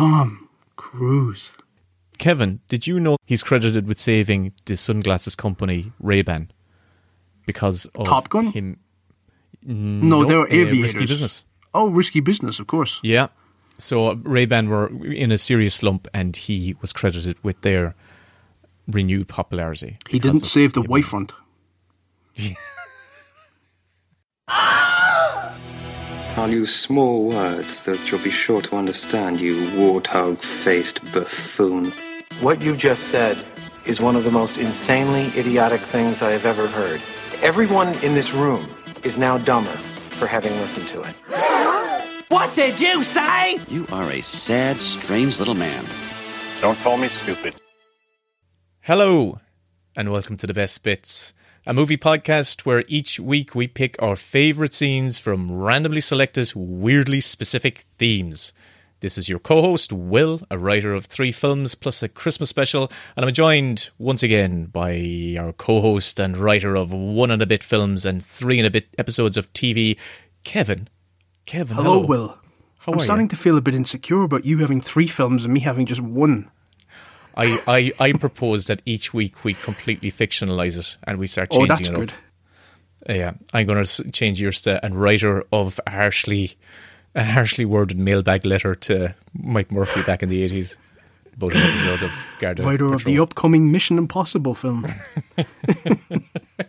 Tom Cruise. Kevin, did you know he's credited with saving the sunglasses company Ray-Ban because of Top Gun? him? No, they were uh, aviators. risky business. Oh, risky business, of course. Yeah. So Ray-Ban were in a serious slump, and he was credited with their renewed popularity. He didn't save the front. I'll use small words that you'll be sure to understand, you warthog faced buffoon. What you just said is one of the most insanely idiotic things I have ever heard. Everyone in this room is now dumber for having listened to it. What did you say? You are a sad, strange little man. Don't call me stupid. Hello, and welcome to the Best Bits, a movie podcast where each week we pick our favourite scenes from randomly selected, weirdly specific themes. This is your co host, Will, a writer of three films plus a Christmas special, and I'm joined once again by our co host and writer of one and a bit films and three and a bit episodes of TV, Kevin. Kevin, Hello, hello. Will. How I'm starting you? to feel a bit insecure about you having three films and me having just one. I, I, I propose that each week we completely fictionalise it and we start changing Oh, that's it good. up. Yeah, I'm going to change yours to and writer of a harshly, a harshly worded mailbag letter to Mike Murphy back in the eighties about an episode of Garda. Writer of the upcoming Mission Impossible film.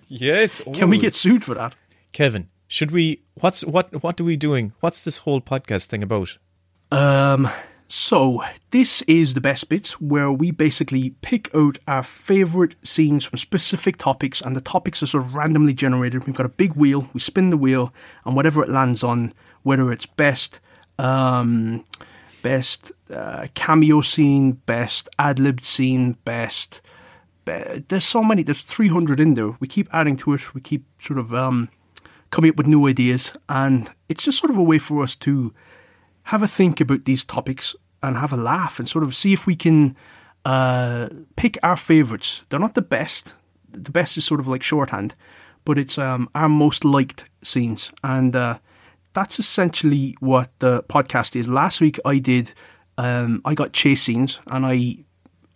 Yes, Can we get sued for that? Kevin? Should we? What's what? What are we doing? What's this whole podcast thing about? Um, so this is the best bits where we basically pick out our favorite scenes from specific topics, and the topics are sort of randomly generated. We've got a big wheel, we spin the wheel, and whatever it lands on, whether it's best, um, best uh, cameo scene, best ad libbed scene, best. be- There's so many. There's 300 in there. We keep adding to it. We keep sort of um, coming up with new ideas, and it's just sort of a way for us to have a think about these topics and have a laugh and sort of see if we can uh, pick our favourites. They're not the best. The best is sort of like shorthand, but it's um, our most liked scenes, and uh, that's essentially what the podcast is. Last week I did. Um, I got chase scenes, and I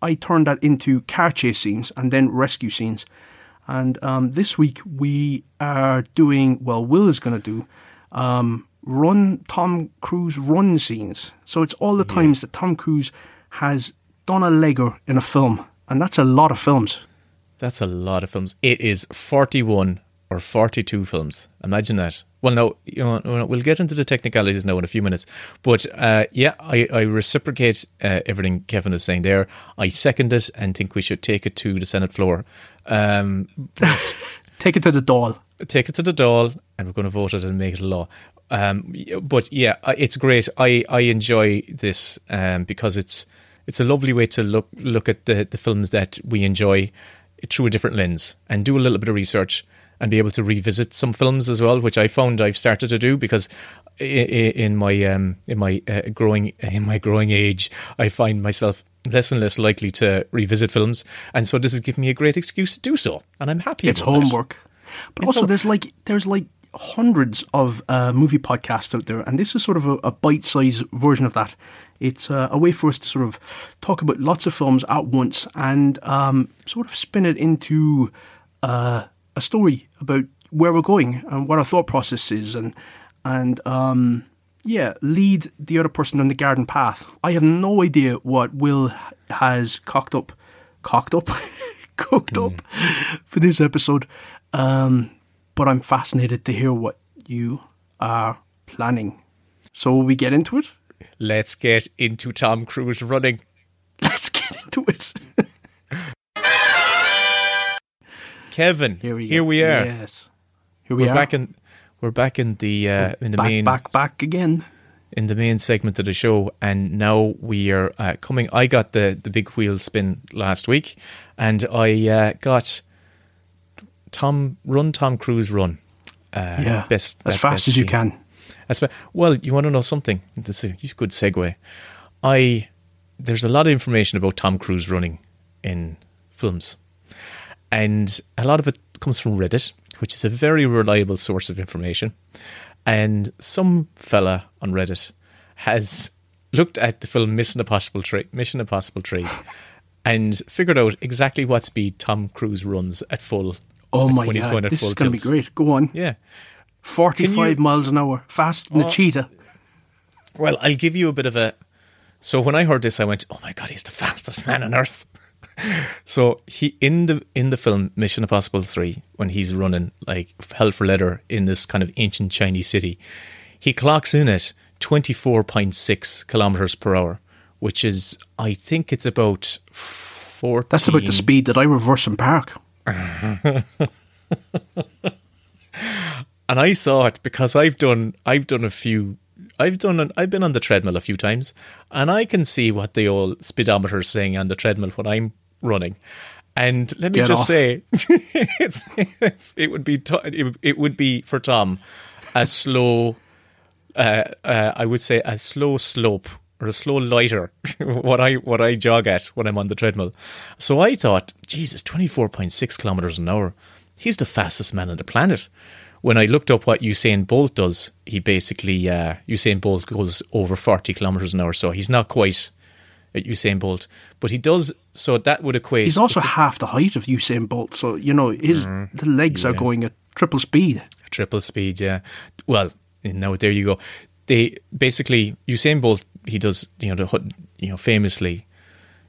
I turned that into car chase scenes and then rescue scenes. And um, this week we are doing well. Will is going to do um, run Tom Cruise run scenes. So it's all the times that Tom Cruise has done a legger in a film, and that's a lot of films. That's a lot of films. It is forty-one or forty-two films. Imagine that. Well, no, you know, we'll get into the technicalities now in a few minutes. But uh, yeah, I, I reciprocate uh, everything Kevin is saying there. I second it and think we should take it to the Senate floor. Um, Take it to the doll. take it to the doll and we're going to vote it and make it a law. Um, but yeah, it's great. I, I enjoy this um, because it's it's a lovely way to look look at the, the films that we enjoy through a different lens and do a little bit of research and be able to revisit some films as well, which I found I've started to do because in my um, in my uh, growing in my growing age, I find myself less and less likely to revisit films, and so this has given me a great excuse to do so, and I'm happy. It's about that. homework. But It's also, there's like there's like hundreds of uh, movie podcasts out there, and this is sort of a, a bite-sized version of that. It's uh, a way for us to sort of talk about lots of films at once and um, sort of spin it into uh, a story about where we're going and what our thought process is, and and um, yeah, lead the other person on the garden path. I have no idea what Will has cocked up, cocked up, cooked up for this episode, um, but I'm fascinated to hear what you are planning. So will we get into it? Let's get into Tom Cruise running. Let's get into it. Kevin, Here we here we are. Yes, here we we're are. back in we're back in the uh, in the back, main back, back again. in the main segment of the show, and now we are uh, coming. I got the the big wheel spin last week, and I uh, got Tom Run Tom Cruise Run. Uh, Yeah, best as fast best as you scene. can. That's fa- well, you want to know something? That's a good segue. I there's a lot of information about Tom Cruise running in films, and a lot of it comes from Reddit, which is a very reliable source of information. And some fella on Reddit has looked at the film Mission Impossible Three, Mission Impossible Three, and figured out exactly what speed Tom Cruise runs at full. Oh my when he's god, going at this full is going to be great. Go on. Yeah. 45 you- miles an hour, faster than a oh. cheetah. Well, I'll give you a bit of a. So when I heard this, I went, "Oh my god, he's the fastest man on earth." so he in the in the film Mission Impossible Three, when he's running like hell for leather in this kind of ancient Chinese city, he clocks in at twenty four point six kilometers per hour, which is I think it's about four. That's about the speed that I reverse in park. and I saw it because I've done I've done a few I've done an, I've been on the treadmill a few times and I can see what the old speedometer is saying on the treadmill when I'm running. And let me Get just off. say, it's, it's it would be it, would- it would be for Tom a slow, uh, uh, I would say a slow slope or a slow lighter. what I what I jog at when I'm on the treadmill. So I thought, Jesus, twenty four point six kilometers an hour. He's the fastest man on the planet. When I looked up what Usain Bolt does, he basically uh, Usain Bolt goes over forty kilometers an hour. So he's not quite at Usain Bolt, but he does. So that would equate. He's also half the height of Usain Bolt, so you know his Mm-hmm. the legs are going at triple speed. triple speed. Yeah. Well, now there you go. They basically Usain Bolt. He does you know the you know famously,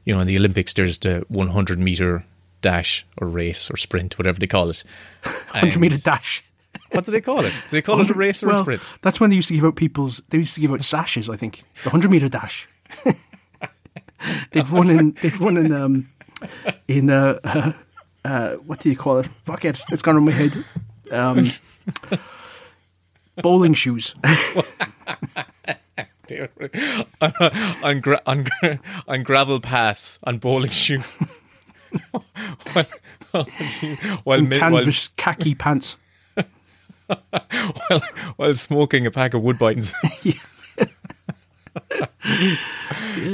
you know in the Olympics there's the 100 meter dash or race or sprint, whatever they call it. Hundred meter dash. What do they call it? Do they call it a race or well, a sprint? That's when they used to give out people's. They used to give out sashes. I think the hundred meter dash. they'd run in. They'd run in. Um, in uh, uh, uh, what do you call it? Fuck it, it's gone on my head. Um, bowling shoes. On, on, gra- on, gra- on gravel pass on bowling shoes. while, while, mi- while, canvas khaki pants. while, while smoking a pack of woodbines.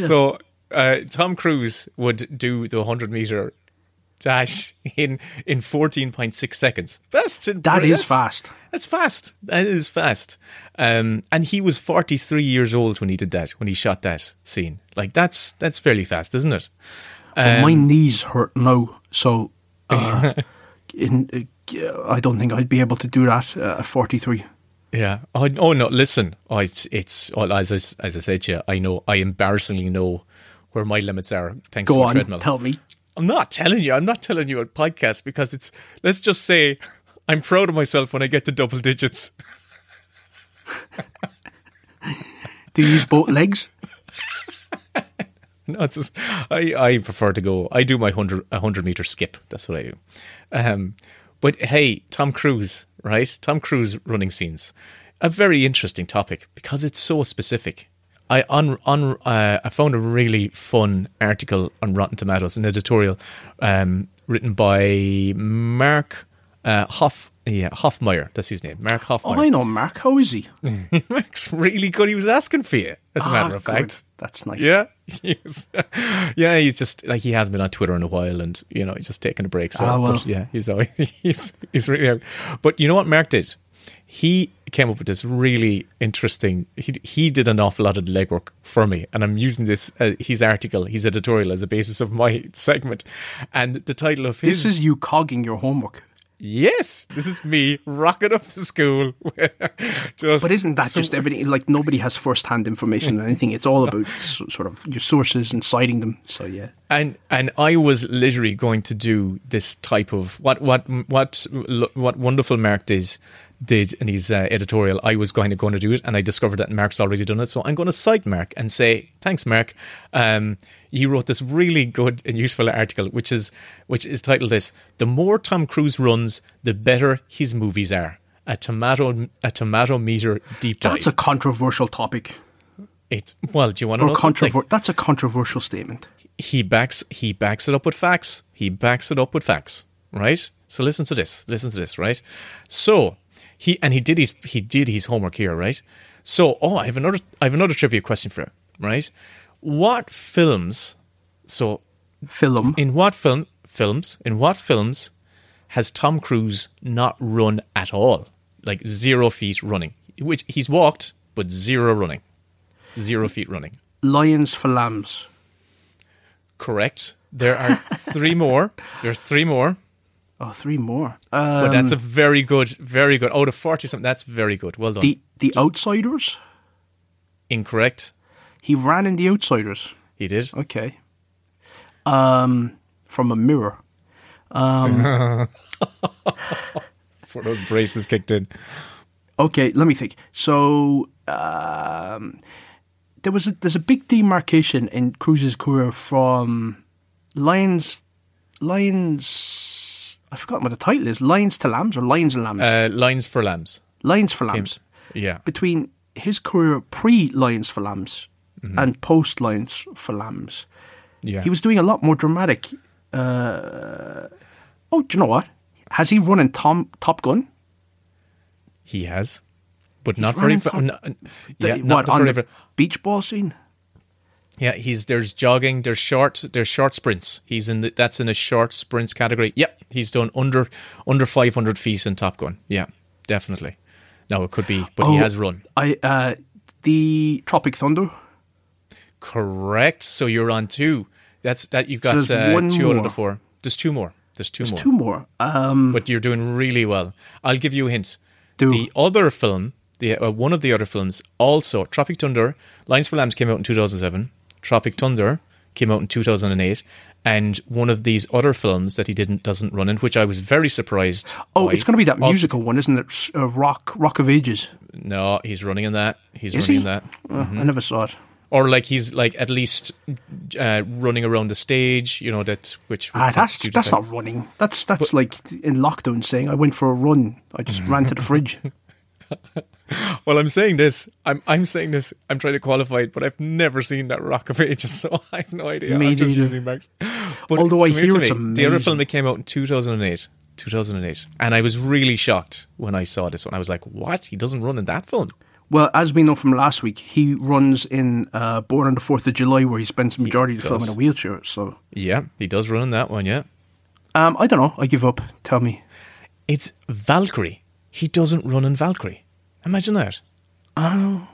So uh, Tom Cruise would do the 100 meter dash in in 14.6 seconds. That's That is that's- fast. That's fast. That is fast. Um, and he was 43 years old when he did that. When he shot that scene, like that's that's fairly fast, isn't it? Um, my knees hurt now, so uh, in, uh, I don't think I'd be able to do that uh, at 43. Yeah. Oh, oh no. Listen. Oh, it's it's. Oh, as I, as I said to you, I know. I embarrassingly know where my limits are. Thanks Go to the on, treadmill. tell me. I'm not telling you. I'm not telling you a podcast because it's. Let's just say, I'm proud of myself when I get to double digits. Do you use both legs? No, it's just, I, I prefer to go. I do my 100, 100 meter skip. That's what I do. Um, but hey, Tom Cruise, right? Tom Cruise running scenes, a very interesting topic because it's so specific. I on on uh, I found a really fun article on Rotten Tomatoes, an editorial um, written by Mark uh, Hoff. Yeah, Hoffmeyer. That's his name, Mark Oh, Hoffmeyer. I know Mark. How is he? Mark's really good. He was asking for you, as a matter Ah, of good. fact. That's nice. Yeah, he's, yeah, he's just like he hasn't been on Twitter in a while, and you know he's just taking a break. So, Ah, well. but yeah, he's always, he's he's really. But you know what Mark did? He came up with this really interesting. He he did an awful lot of the legwork for me, and I'm using this uh, his article, his editorial, as a basis of my segment. And the title of his This is you cogging your homework. yes, this is me rocking up to school. just But isn't that so- just everything? Like nobody has first-hand information or anything. It's all about s- sort of your sources and citing them. So yeah, and and I was literally going to do this type of what what what what wonderful Mark did did in his uh, editorial. I was going to going to do it, and I discovered that Mark's already done it. So I'm going to cite Mark and say thanks, Mark. Um, you wrote this really good and useful article, which is which is titled "This: The more Tom Cruise runs, the better his movies are." A tomato a tomato meter deep dive. that's a controversial topic. it's well. Do you want to Or controver- That's a controversial statement. he backs he backs it up with facts. He backs it up with facts, right? So listen to this. Listen to this, right? So he and he did his he did his homework here, right? So oh, I have another I have another trivia question for you, right? What films? So Film. in what film films in what films has Tom Cruise not run at all? Like zero feet running, which he's walked, but zero running, zero feet running. Lions for Lambs. Correct. There are three more. There's three more. Oh, three more. But Um, that's a very good, very good. Out of 40 something, that's very good. Well done. the the Outsiders. Incorrect. He ran in the Outsiders. He did. Okay. Um, from a mirror. Um, Before those braces kicked in. Okay, let me think. So um, there was a, there's a big demarcation in Cruise's career from Lions Lions. I've forgotten what the title is. Lions to Lambs or Lions and Lambs. Uh, lines for lambs. Lions for Lambs. Yeah. Between his career pre Lions for Lambs and post Lions for Lambs, Yeah. he was doing a lot more dramatic. Uh, oh, do you know what? Has he run in Tom Top Gun? He has. But He's not very top- uh, The- yeah, not what on very, the beach ball scene? Yeah, he's there's jogging, there's short, there's short sprints. He's in the, that's in a short sprints category. Yep, he's done under under 500 feet in Top Gun. Yeah, definitely. No, it could be, but he Oh. has run. I uh, the Tropic Thunder. Correct. So you're on two. That's that. You've got there's uh, two out of more. the four. There's two more. There's two There's more. two more. Um, But you're doing really well. I'll give you a hint. Do. The other film, the uh, one of the other films, also Tropic Thunder, Lions for Lambs came out in 2007. Tropic Thunder came out in 2008, and one of these other films that he didn't doesn't run in, which I was very surprised. oh, by. it's going to be that Also- musical one, isn't it? Uh, Rock Rock of Ages. No, he's running in that. He's Is running he? in that. Uh, I never saw it. Or like he's like at least uh, running around the stage. You know that which. Ah, that's that's not running. That's that's like in lockdown saying I went for a run. I just ran to the fridge. Well, I'm saying this. I'm I'm saying this. I'm trying to qualify it, but I've never seen that Rock of Ages, so I have no idea. Me I'm just neither. using Max. But Although I hear it's me. The other film that came out in 2008, 2008, and I was really shocked when I saw this one. I was like, "What? He doesn't run in that film?" Well, as we know from last week, he runs in uh, Born on the Fourth of July, where he spends the majority of the film in a wheelchair. So Yeah, he does run in that one. Yeah, um, I don't know. I give up. Tell me. it's Valkyrie. He doesn't run in Valkyrie. Imagine that. Oh,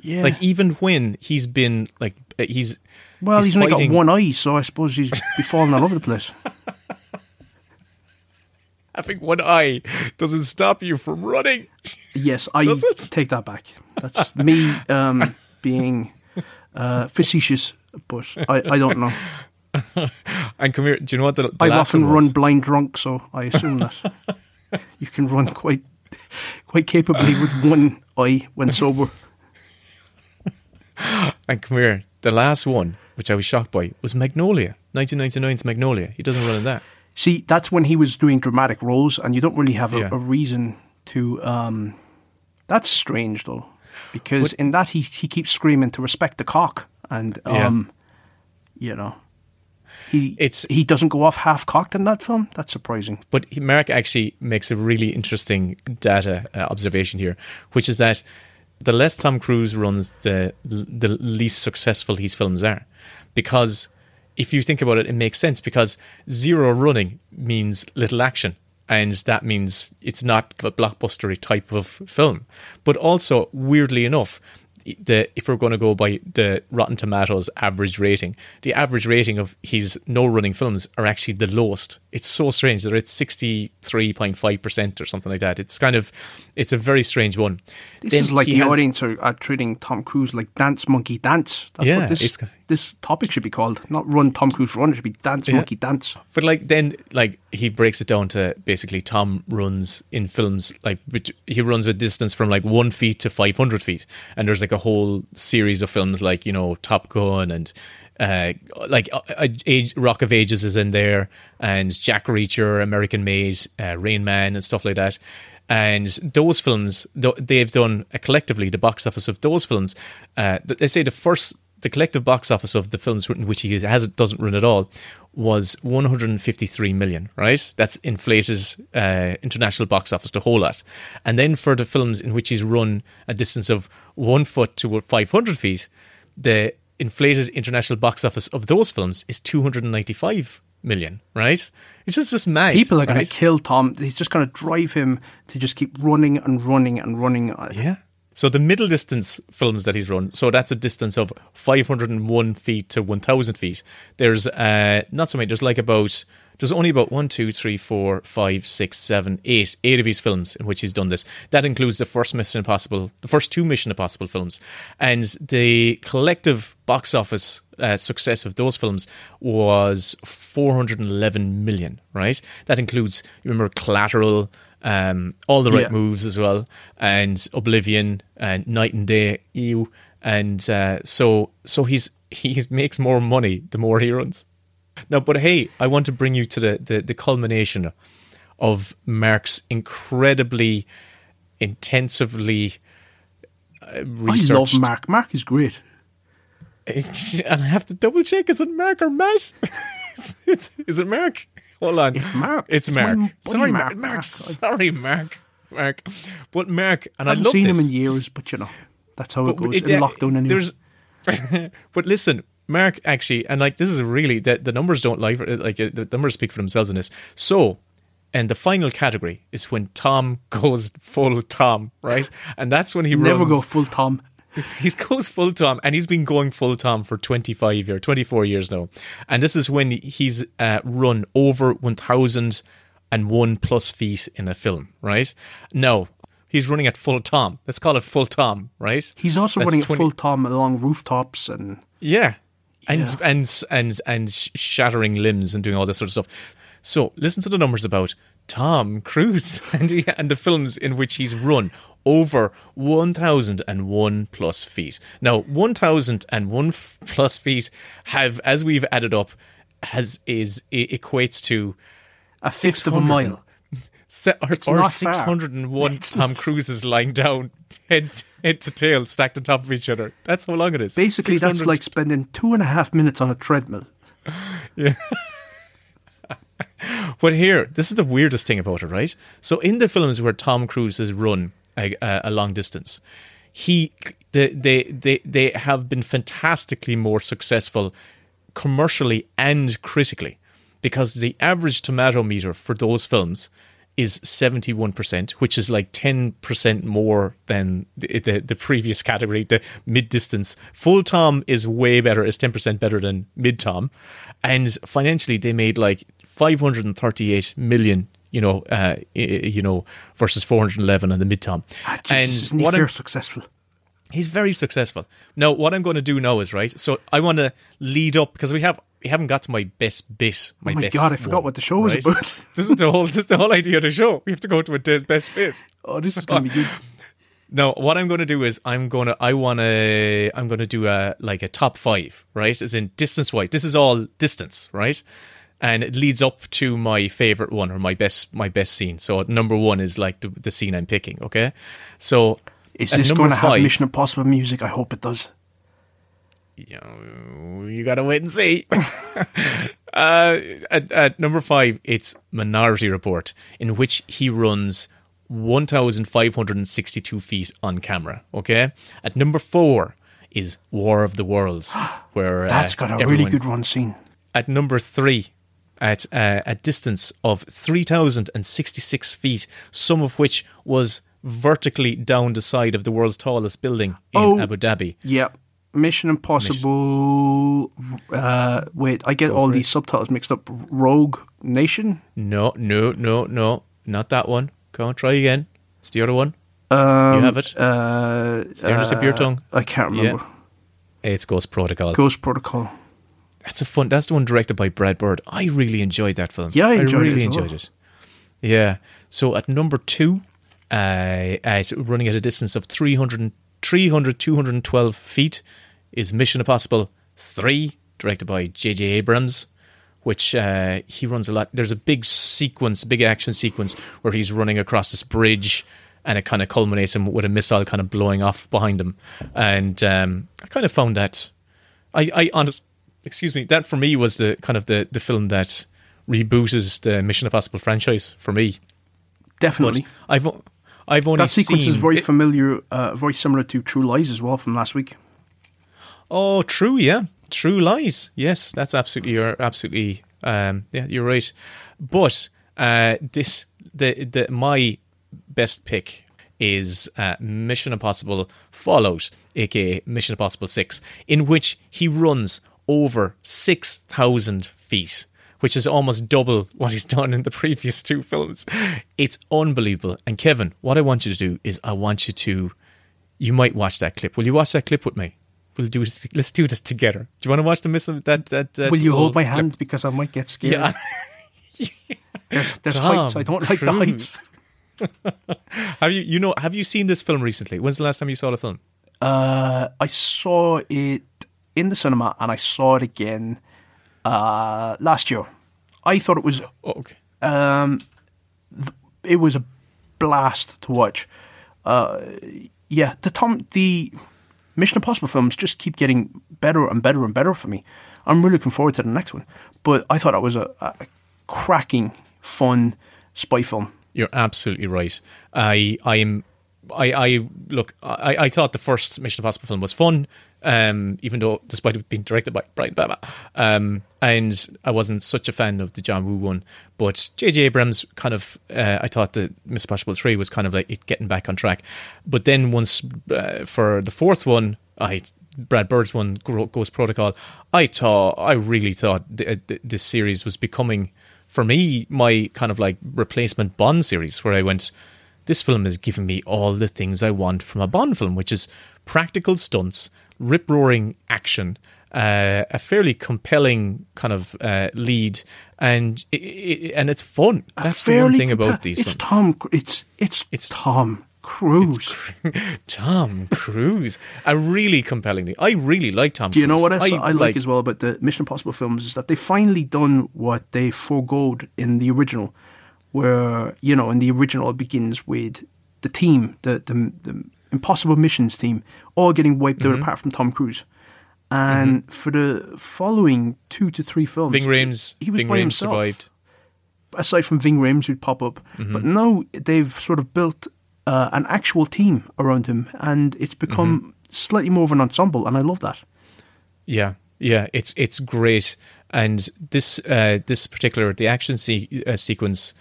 yeah. Like even when he's been like uh, he's well, he's, only got one eye, so I suppose he's be falling all over the place. having one eye doesn't stop you from running. Yes, I take that back. That's me um, being uh, facetious, but I, I don't know. And come here. Do you know what the, the I've last often run blind drunk, so I assume that you can run quite quite capably with one eye when sober. And come here. The last one, which I was shocked by, was Magnolia. 1999's Magnolia. He doesn't run in that. See, that's when he was doing dramatic roles, and you don't really have a, Yeah. a reason to. Um, that's strange, though, because in that he he keeps screaming to respect the cock, and Yeah. um, you know, he It's- he doesn't go off half cocked in that film. That's surprising. But Merrick actually makes a really interesting data uh, observation here, which is that the less Tom Cruise runs, the the least successful his films are, because if you think about it, it makes sense because zero running means little action. And that means it's not a blockbustery type of film. But also, weirdly enough, the if we're going to go by the Rotten Tomatoes average rating, the average rating of his no running films are actually the lowest. It's so strange. They're at sixty three point five percent or something like that. It's kind of it's a very strange one. This Then is like he the has- audience are, are treating Tom Cruise like dance monkey dance. That's Yeah, what this this topic should be called. Not run Tom Cruise run. It should be dance Yeah. monkey dance. But like then, like he breaks it down to basically Tom runs in films like he runs a distance from like one feet to five hundred feet, and there's like a whole series of films like you know Top Gun and uh, like uh, uh, Age, Rock of Ages is in there, and Jack Reacher, American Made, uh, Rain Man, and stuff like that. And those films, they've done uh, collectively the box office of those films. Uh, they say the first the collective box office of the films in which he has doesn't run at all was 153 million. Right, that's inflated uh, international box office the whole lot. And then for the films in which he's run a distance of one foot to 500 feet, the inflated international box office of those films is 295 million. Right, it's just just mad. People are going right? to kill Tom. He's just going to drive him to just keep running and running and running. Yeah. So the middle distance films that he's run, so that's a distance of 501 feet to 1,000 feet. There's uh, not so many. There's like about there's only about one, two, three, four, five, six, seven, eight, eight of his films in which he's done this. That includes the first Mission Impossible, the first two Mission Impossible films, and the collective box office uh, success of those films was 411 million. Right, that includes you remember Collateral, um, all the right Yeah. moves as well, and Oblivion and Knight and Day, you, and uh, so so he's he makes more money the more he runs. No, but hey, I want to bring you to the, the, the culmination of Mark's incredibly intensively uh, I love Mark. Mark is great. and I have to double check: is it Mark or Matt? it's, it's, is it Mark? Hold on, It's Mark. It's, It's Mark. Sorry, Mark. Mark. Sorry, Mark. Mark. But Mark, and I I haven't seen this. him in years, but you know, that's how it goes it- in uh, lockdown anyway. There's, but listen, Mark actually, and like this is really the the numbers don't lie for like uh, the numbers speak for themselves in this. So, and the final category is when Tom goes full Tom, right? And that's when he Never runs, go full Tom. he goes full Tom, and he's been going full Tom for 25 or 24 years now. And this is when he's uh, run over 1,001 plus feet in a film, right? Now, he's running at full Tom. Let's call it full Tom, right? He's also That's running 20 at full Tom along rooftops and Yeah. And, Yeah. and and and shattering limbs and doing all this sort of stuff. So listen to the numbers about Tom Cruise and he, and the films in which he's run over 1001 plus feet. Now 1001 f- plus feet have as we've added up has is equates to a fifth of a mile. Se- or, It's or not 601 Tom Cruises lying down head head to tail stacked on top of each other. That's how long it is. Basically, that's 600 like spending two and a half minutes on a treadmill. Yeah. but here, this is the weirdest thing about it, right? So in the films where Tom Cruise has run a, a, a long distance, he they, they they they have been fantastically more successful commercially and critically because the average tomato meter for those films is 71%, which is like 10% more than the, the, the previous category, the mid distance. Full Tom is way better, is 10% better than mid Tom. And financially, they made like 538 million. You know, uh, you know, versus 411 on the mid Tom. Ah, Jesus, he what successful? He's very successful. Now, what I'm going to do now is right. So I want to lead up because we have we haven't got to my best bit. My Oh my God, I forgot one, what the show was right? about. this is the whole this is the whole idea of the show. We have to go to a best bit. Oh, this is going to be good. No, what I'm going to do is I'm going to I want to I'm going to do a like a top five, right? As in distance wise. This is all distance, right? And it leads up to my favorite one or my best my best scene. So number one is like the, the scene I'm picking. Okay, so Is this going to have Mission Impossible music? I hope it does. you know, you gotta wait and see. uh, at, at number five, it's Minority Report, in which he runs 1,562 feet on camera. Okay. At number four is War of the Worlds, where uh, That's got a really good run scene. At number three, at uh, a distance of 3,066 feet, some of which was vertically down the side of the world's tallest building in Oh. Abu Dhabi. Yeah. Mission Impossible. Uh, wait, I get all these subtitles mixed up. Rogue Nation. No, no, no, no, not that one. Come on, try again. It's the other one. Um, You have it? Uh, at the tip of your uh, tongue. I can't remember. It's Ghost Protocol. Ghost Protocol. That's a fun. That's the one directed by Brad Bird. I really enjoyed that film. Yeah, I enjoyed it really well. enjoyed it. Yeah. So at number two, uh, at running at a distance of 300, 300 212 feet, is Mission Impossible Three, directed by J.J. Abrams. Which uh, he runs a lot. There's a big sequence, big action sequence where he's running across this bridge, and it kind of culminates him with a missile kind of blowing off behind him. And um, I kind of found that I, I honest, excuse me, that for me was the kind of the, the film that rebooted the Mission Impossible franchise for me. But Definitely. I've o- I've only that sequence is very it- familiar, uh, very similar to True Lies as well from last week. Oh, true, yeah, True Lies. Yes, that's absolutely you're absolutely um, yeah, you're right. But uh, this the the my best pick is uh, Mission Impossible Fallout, aka Mission Impossible 6, in which he runs over 6,000 feet, which is almost double what he's done in the previous two films. It's unbelievable. And Kevin, what I want you to do is I want you to, you might watch that clip. Will you watch that clip with me? We'll do this. Let's do this together. Do you want to watch the miss that that? that Will you hold my clip? hand because I might get scared? Yeah. There's, there's Tom heights. I don't like the heights. have you you know have you seen this film recently? When's the last time you saw the film? Uh, I saw it in the cinema and I saw it again uh, last year. I thought it was Oh, okay. um, th- it was a blast to watch. Uh, yeah, the Tom the Mission Impossible films just keep getting better and better and better for me. I'm really looking forward to the next one. But I thought it was a, a cracking, fun spy film. You're absolutely right. I I am I I look I I thought the first Mission Impossible film was fun. Um, even though, despite it being directed by Brian De Palma, um, and I wasn't such a fan of the John Woo one, but J.J. Abrams kind of, uh, I thought that Mission Impossible three was kind of like it getting back on track. But then once uh, for the fourth one, I Brad Bird's one, Ghost Protocol, I thought I really thought th- th- this series was becoming, for me, my kind of like replacement Bond series, where I went, this film has given me all the things I want from a Bond film, which is practical stunts, rip roaring action, uh, a fairly compelling kind of uh, lead, and it, it, and it's fun. That's the one thing compa- about these It's films. Tom. It's it's It's- Tom Cruise. Tom Cruise, a really compelling. lead. I really like Tom. Do you know Cruise. what else I, like, as well about the Mission Impossible films is that they finally done what they foregoed in the original, where you know in the original it begins with the team, the the, the Impossible Missions team, all getting wiped Mm-hmm. out apart from Tom Cruise, and for the following two to three films, Ving Rhames, he was Ving by Rhames himself. survived. aside from Ving Rhames who'd pop up. Mm-hmm. But now they've sort of built uh, an actual team around him, and it's become Mm-hmm. slightly more of an ensemble, and I love that. Yeah, yeah, it's it's great, and this uh, this particular the action se- uh, sequence,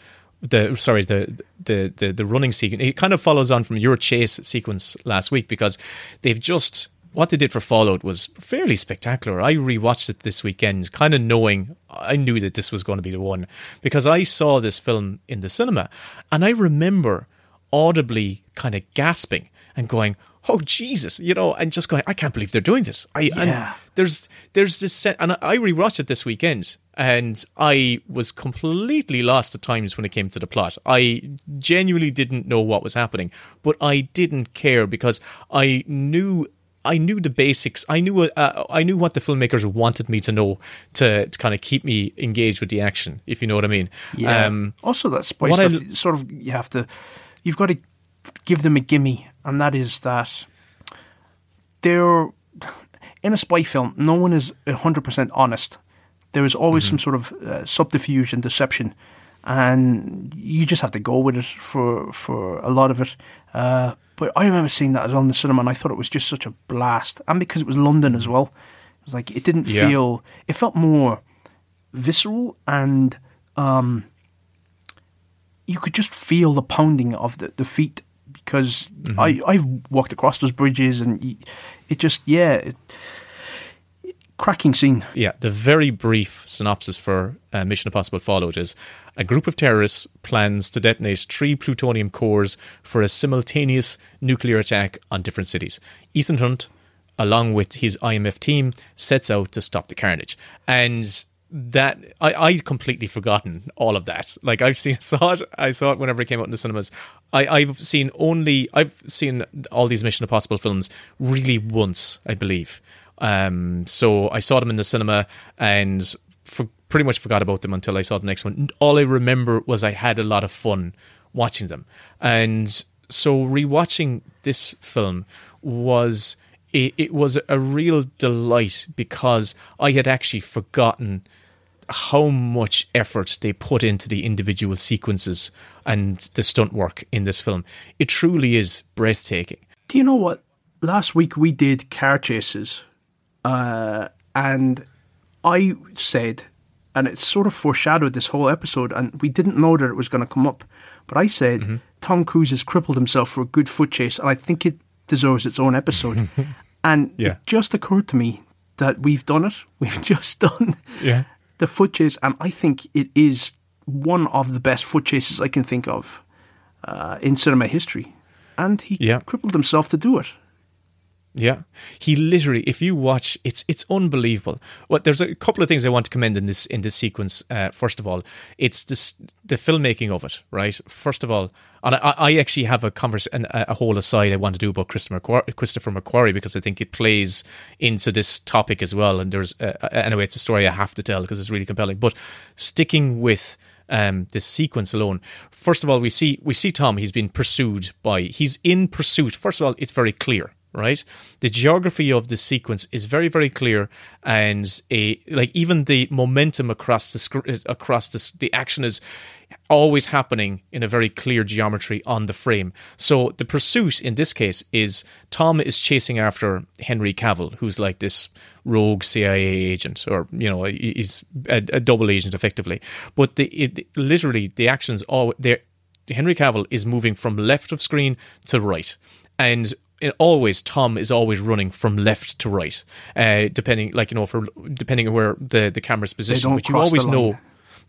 the sorry the the the the running sequence, it kind of follows on from your chase sequence last week because they've just what they did for Fallout was fairly spectacular. I rewatched it this weekend, kind of knowing I knew that this was going to be the one because I saw this film in the cinema, and I remember audibly kind of gasping and going, "Oh Jesus!" You know, and just going, "I can't believe they're doing this." I Yeah. there's there's this set, and I rewatched it this weekend, and I was completely lost at times when it came to the plot. I genuinely didn't know what was happening, but I didn't care because I knew. I knew the basics. I knew uh, I knew what the filmmakers wanted me to know to, to kind of keep me engaged with the action, if you know what I mean. Um, also, that spy what I stuff—sort of, you have to, you've got to give them a gimme, and that is that they're in a spy film. No one is hundred percent honest. There is always Mm-hmm. some sort of uh, subterfuge and deception, and you just have to go with it for for a lot of it. Uh, but I remember seeing that on the cinema, and I thought it was just such a blast, and because it was London as well, it was like it didn't Yeah. feel. It felt more visceral and um, you could just feel the pounding of the, the feet because I I've walked across those bridges and it just yeah it, cracking scene Yeah, the very brief synopsis for uh, Mission Impossible Fallout is a group of terrorists plans to detonate three plutonium cores for a simultaneous nuclear attack on different cities. Ethan Hunt, along with his IMF team, sets out to stop the carnage. And that I I completely forgotten all of that. Like I've seen saw it I saw it whenever it came out in the cinemas. I I've seen only I've seen all these Mission Impossible films really once, I believe. Um, so I saw them in the cinema and for, pretty much forgot about them until I saw the next one. All I remember was I had a lot of fun watching them, and so rewatching this film was it, it was a real delight because I had actually forgotten how much effort they put into the individual sequences and the stunt work in this film. It truly is breathtaking. do you know what last week we did car chases uh, and I said and it sort of foreshadowed this whole episode and we didn't know that it was going to come up but I said Tom Cruise has crippled himself for a good foot chase, and I think it deserves its own episode. and Yeah. it just occurred to me that we've done it. We've just done Yeah. the foot chase, and I think it is one of the best foot chases I can think of uh, in cinema history. And he Yeah. crippled himself to do it. Yeah, he literally. If you watch, it's it's unbelievable. What there's a couple of things I want to commend in this in this sequence. Uh, first of all, it's this the filmmaking of it. Right. First of all, and I, I actually have a converse a, a whole aside I want to do about Christopher Christopher McQuarrie because I think it plays into this topic as well. And there's uh, anyway, it's a story I have to tell because it's really compelling. But sticking with um, this sequence alone. First of all, we see we see Tom. He's been pursued by. He's in pursuit. First of all, it's very clear, right? The geography of the sequence is very very clear, and a like even the momentum across the scr- across the the action is always happening in a very clear geometry on the frame. So the pursuit in this case is Tom is chasing after Henry Cavill, who's like this rogue CIA agent, or you know, he's a, a double agent effectively. But the it, literally the actions all there. Henry Cavill is moving from left of screen to right, and always Tom is always running from left to right, uh, depending like you know for depending on where the the camera's position. don't But you always know.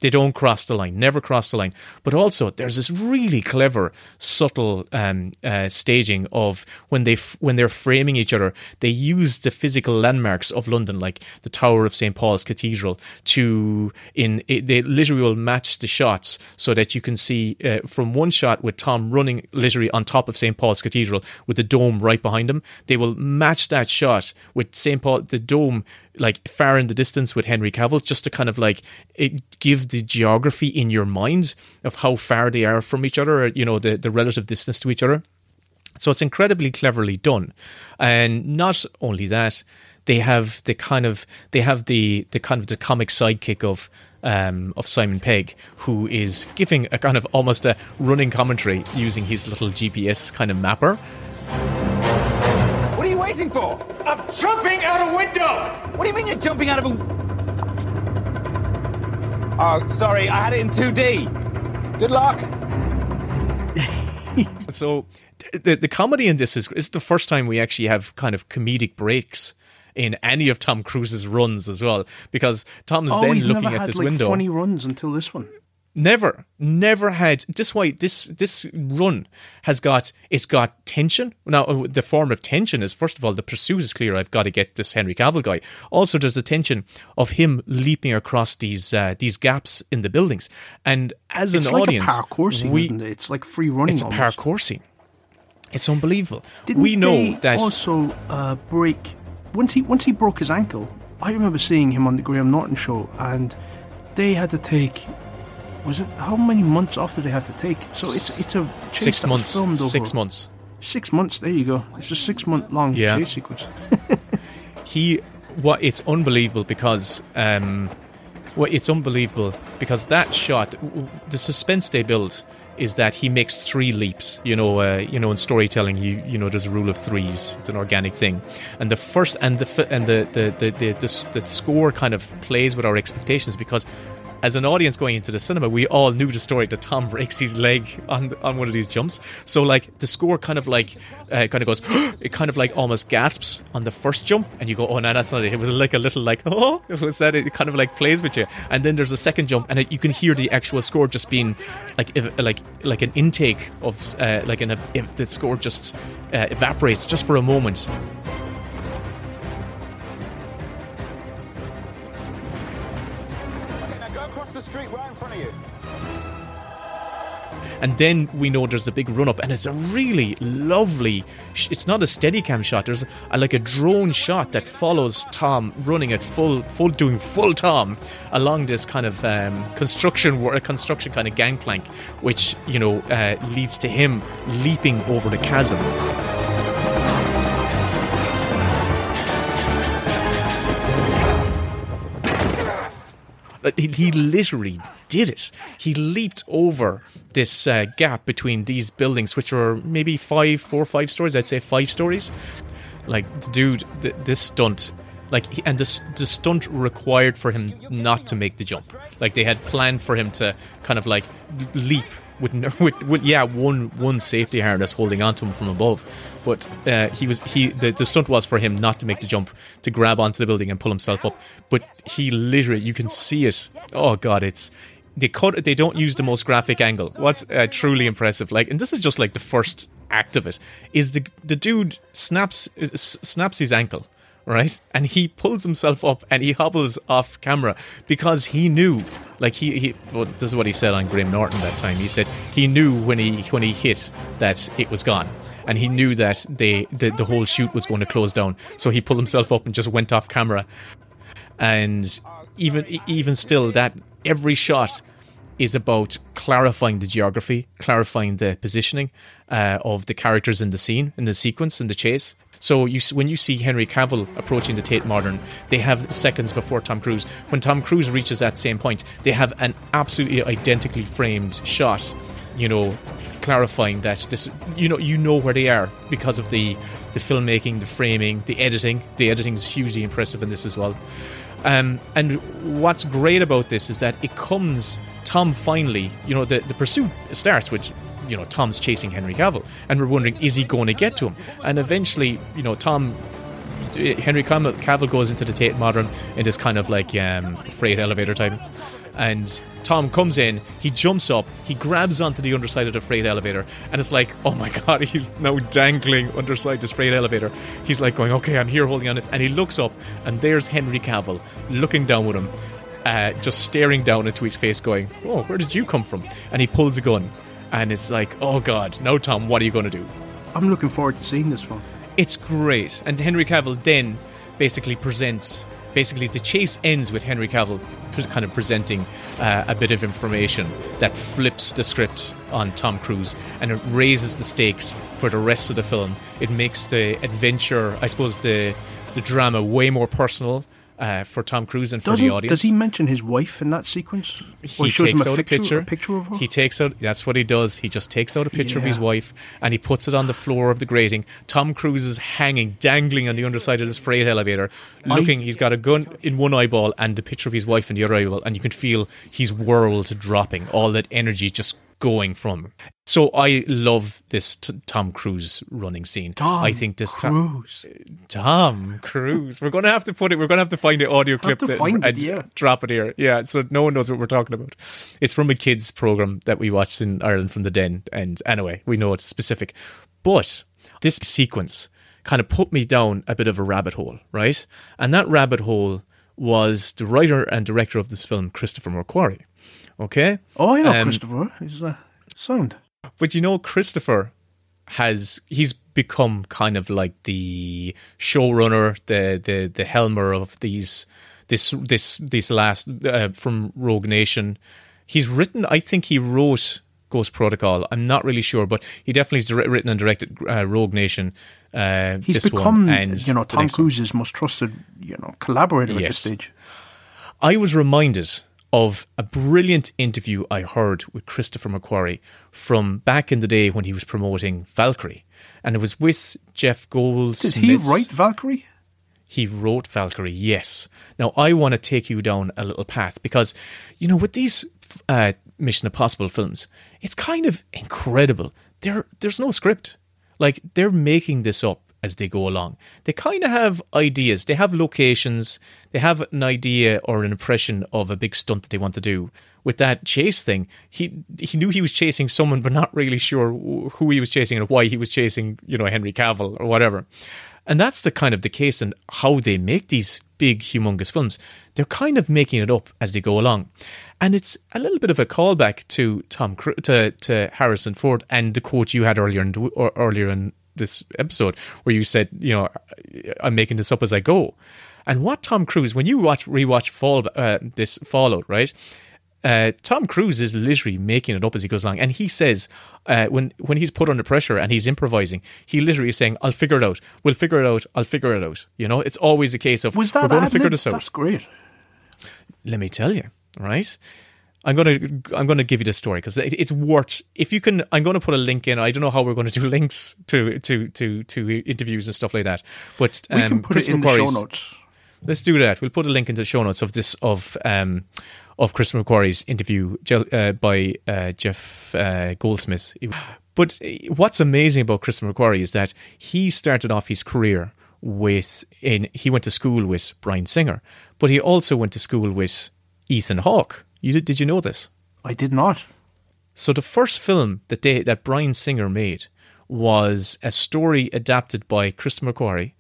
They don't cross the line, never cross the line. But also, there's this really clever, subtle um, uh, staging of when they f- when they're framing each other. They use the physical landmarks of London, like the Tower of St Paul's Cathedral, to in it, they literally will match the shots so that you can see uh, from one shot with Tom running literally on top of St Paul's Cathedral with the dome right behind him. They will match that shot with St Paul, the dome like far in the distance with Henry Cavill, just to kind of like it give the geography in your mind of how far they are from each other, or, you know, the, the relative distance to each other. So it's incredibly cleverly done. And not only that, they have the kind of they have the the kind of the comic sidekick of um, of Simon Pegg, who is giving a kind of almost a running commentary using his little GPS kind of mapper. What are you waiting for? I'm jumping out a window! What do you mean you're jumping out of a. Oh, sorry, I had it in 2D. Good luck. So the the comedy in this is is the first time we actually have kind of comedic breaks in any of Tom Cruise's runs as well, because Tom's Oh, then he's looking never at had this like window. funny runs until this one. Never, never had. This why this this run has got it's got tension. Now uh, the form of tension is first of all the pursuit is clear. I've got to get this Henry Cavill guy. Also, there's the tension of him leaping across these uh, these gaps in the buildings. And as It's an like audience, a parkour scene, we, isn't it? It's like free running. it's a almost. parkour scene. It's unbelievable. Didn't we know that also uh, break once he once he broke his ankle. I remember seeing him on the Graham Norton show, and they had to take. Was it how many months off did they have to take? So it's it's a chase six months. filmed over Six months. Six months. There you go. It's a six month long Yeah. chase sequence. he what it's unbelievable because um well it's unbelievable because that shot the suspense they build is that he makes three leaps you know uh, you know in storytelling you you know there's a rule of threes it's an organic thing and the first and the and the the the the, the, the score kind of plays with our expectations because as an audience going into the cinema, we all knew the story that Tom breaks his leg on on one of these jumps. So like the score kind of like uh, kind of goes, it kind of like almost gasps on the first jump, and you go, oh no, that's not it. It was like a little like oh, it was that. It kind of like plays with you, and then there's a second jump, and it, you can hear the actual score just being like if, like like an intake of uh, like an if the score just uh, evaporates just for a moment, and then we know there's the big run up, and it's a really lovely. It's not a steady cam shot. There's a, like a drone shot that follows Tom running at full, full doing full Tom along this kind of um, construction work, construction kind of gangplank, which you know uh, leads to him leaping over the chasm. He literally did it. He leaped over this uh, gap between these buildings, which were maybe five, four, five stories. I'd say five stories. Like, the dude, th- this stunt, like, and this the stunt required for him not to make the jump. Like, they had planned for him to kind of like leap with, with, with yeah one one safety harness holding onto him from above. But uh, he was he the, the stunt was for him not to make the jump to grab onto the building and pull himself up. But he literally you can see it. Oh god, it's they cut they don't use the most graphic angle. What's uh, truly impressive, like, and this is just like the first act of it, is the the dude snaps snaps his ankle right? And he pulls himself up and he hobbles off camera because he knew, like he, he well, this is what he said on Graham Norton that time. He said he knew when he when he hit that it was gone. And he knew that they the, the whole shoot was going to close down, so he pulled himself up and just went off camera. And even even still, that every shot is about clarifying the geography, clarifying the positioning uh, of the characters in the scene, in the sequence, in the chase. So you, when you see Henry Cavill approaching the Tate Modern, they have seconds before Tom Cruise. When Tom Cruise reaches that same point, they have an absolutely identically framed shot. You know, clarifying that this, you know, you know where they are because of the the filmmaking, the framing, the editing. The editing is hugely impressive in this as well. Um, and what's great about this is that it comes Tom finally, you know, the, the pursuit starts with, you know, Tom's chasing Henry Cavill, and we're wondering, is he going to get to him? And eventually, you know, Tom, Henry Cavill goes into the Tate Modern in this kind of like um, freight elevator type. And Tom comes in, he jumps up, he grabs onto the underside of the freight elevator, and it's like, oh my god, he's now dangling underside this freight elevator. He's like going, okay, I'm here holding on it. And he looks up, and there's Henry Cavill looking down with him, uh, just staring down into his face, going, oh, where did you come from? And he pulls a gun, and it's like, oh god, no, Tom, what are you going to do? I'm looking forward to seeing this film. It's great. And Henry Cavill then basically presents basically the chase ends with Henry Cavill kind of presenting uh, a bit of information that flips the script on Tom Cruise and it raises the stakes for the rest of the film. It makes the adventure, I suppose, the the drama way more personal uh, for Tom Cruise and for Doesn't, the audience. Does he mention his wife in that sequence? He, takes out a picture, a picture of her. He takes out. That's what he does. He just takes out a picture of his wife and he puts it on the floor of the grating. Tom Cruise is hanging, dangling on the underside of this freight elevator, looking. he's got a gun in one eyeball and the picture of his wife in the other eyeball, and you can feel his world dropping. All that energy just going from. So I love this t- Tom Cruise running scene. Tom I think this Tom, Cruise. Tom Cruise. We're going to have to put it. We're going to have to find the audio clip to that- find it, and yeah. drop it here. Yeah, so no one knows what we're talking about. It's from a kids program that we watched in Ireland from the Den, and anyway, we know it's specific. But this sequence kind of put me down a bit of a rabbit hole, right? And that rabbit hole was the writer and director of this film, Christopher McQuarrie. Okay, Oh, I know Um, Christopher. He's uh, sound. but you know, Christopher has he's become kind of like the showrunner, the the the helmer of these this this this last uh, from Rogue Nation. He's written. I think he wrote Ghost Protocol. I'm not really sure, but he definitely has written and directed uh, Rogue Nation. Uh, He's this become, one and you know, Tom next one. Cruise's most trusted, you know, collaborator at this stage. I was reminded of a brilliant interview I heard with Christopher McQuarrie from back in the day when he was promoting Valkyrie. And it was with Jeff Goldsmith. Did he write Valkyrie? He wrote Valkyrie, yes. Now, I want to take you down a little path because, you know, with these uh, Mission Impossible films, it's kind of incredible. There, there's no script. Like, they're making this up as they go along. They kind of have ideas, they have locations, they have an idea or an impression of a big stunt that they want to do. With that chase thing, he he knew he was chasing someone, but not really sure who he was chasing and why he was chasing, you know, Henry Cavill or whatever. And that's the kind of the case and how they make these big, humongous films. They're kind of making it up as they go along. And it's a little bit of a callback to Tom to, to Harrison Ford and the quote you had earlier in, earlier in this episode where you said, you know, I'm making this up as I go. And what Tom Cruise, when you watch rewatch Fall, uh, this Fallout, right? Uh, Tom Cruise is literally making it up as he goes along, and he says uh, when when he's put under pressure and he's improvising, he literally is saying, "I'll figure it out. We'll figure it out. I'll figure it out." You know, it's always a case of we're going to figure this out. That's great. Let me tell you, right? I'm gonna I'm gonna give you this story because it's worth. If you can, I'm gonna put a link in. I don't know how we're going to do links to to to to interviews and stuff like that, but um, We can put Chris it in the show notes. let's do that. We'll put a link in the show notes of this of um of Chris McQuarrie's interview uh, by uh, Jeff uh, Goldsmith. But what's amazing about Chris McQuarrie is that he started off his career with in he went to school with Bryan Singer, but he also went to school with Ethan Hawke. You did, did you know this? I did not. So the first film that they, that Bryan Singer made was a story adapted by Chris McQuarrie,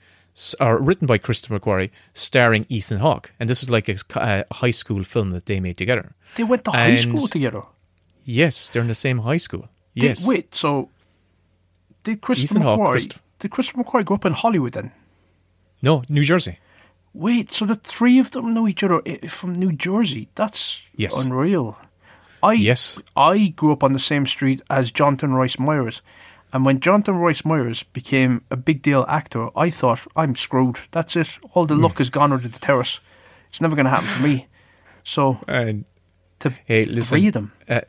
or written by Christopher McQuarrie, starring Ethan Hawke, and this was like a, a, high school film that they made together. They went to high and school together. Yes, they're in the same high school. Did, yes. Wait, so did Christopher Ethan McQuarrie? Hawke, Christ- did Christopher McQuarrie grow up in Hollywood then? No, New Jersey. Wait, so the three of them know each other eh, from New Jersey? That's yes. unreal. I yes. I grew up on the same street as Jonathan Rhys Meyers, and when Jonathan Rhys Meyers became a big deal actor, I thought I'm screwed. That's it. All the mm. luck is gone under the terrace. It's never going to happen for me. So and to hey, listen, of them. Uh,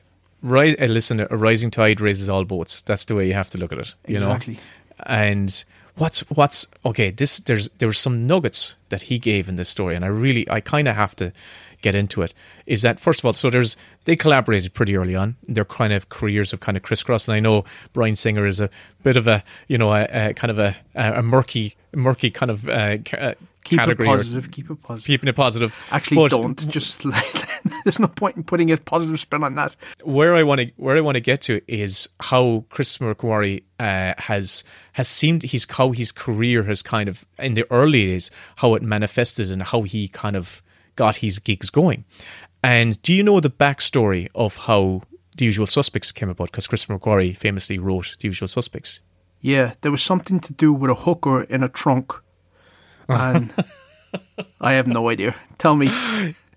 rise, uh, listen, a rising tide raises all boats. That's the way you have to look at it. You exactly. know, and what's what's okay this there's there were some nuggets that he gave in this story and i really i kind of have to get into it is that first of all so there's they collaborated pretty early on. Their kind of careers have kind of crisscrossed and i know Bryan Singer is a bit of a you know a, a kind of a, a murky murky kind of uh, uh keep category it positive keep it positive. keeping it positive. Actually but, don't. Just there's no point in putting a positive spin on that. Where i want to where i want to get to is how chris mcquarrie uh, has has seemed his how his career has kind of in the early days how it manifested and how he kind of got his gigs going. And do you know the backstory of how the usual suspects came about? Because chris mcquarrie famously wrote the usual suspects. Yeah there was something to do with a hooker in a trunk and I have no idea. Tell me.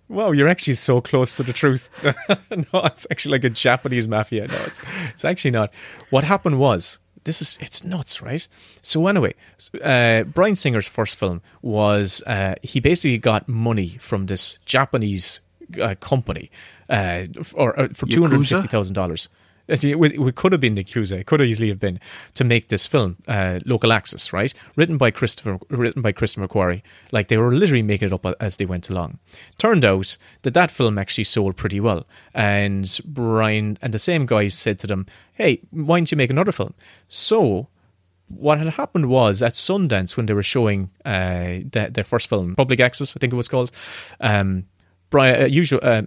Wow, you're actually so close to the truth. no, it's actually like a Japanese mafia. No, it's it's actually not. What happened was this is it's nuts, right? So anyway, uh, Bryan Singer's first film was uh, he basically got money from this Japanese uh, company, uh, uh, for two hundred fifty thousand dollars. It, it could have been the Yakuza. It could easily have been to make this film, uh, Local Access, right? Written by Christopher, written by Christopher McQuarrie. Like they were literally making it up as they went along. Turned out that that film actually sold pretty well, and Bryan and the same guys said to them, "Hey, why don't you make another film?" So what had happened was at Sundance when they were showing uh, the, their first film, Public Access, I think it was called. Um, Bryan, uh, usual, uh,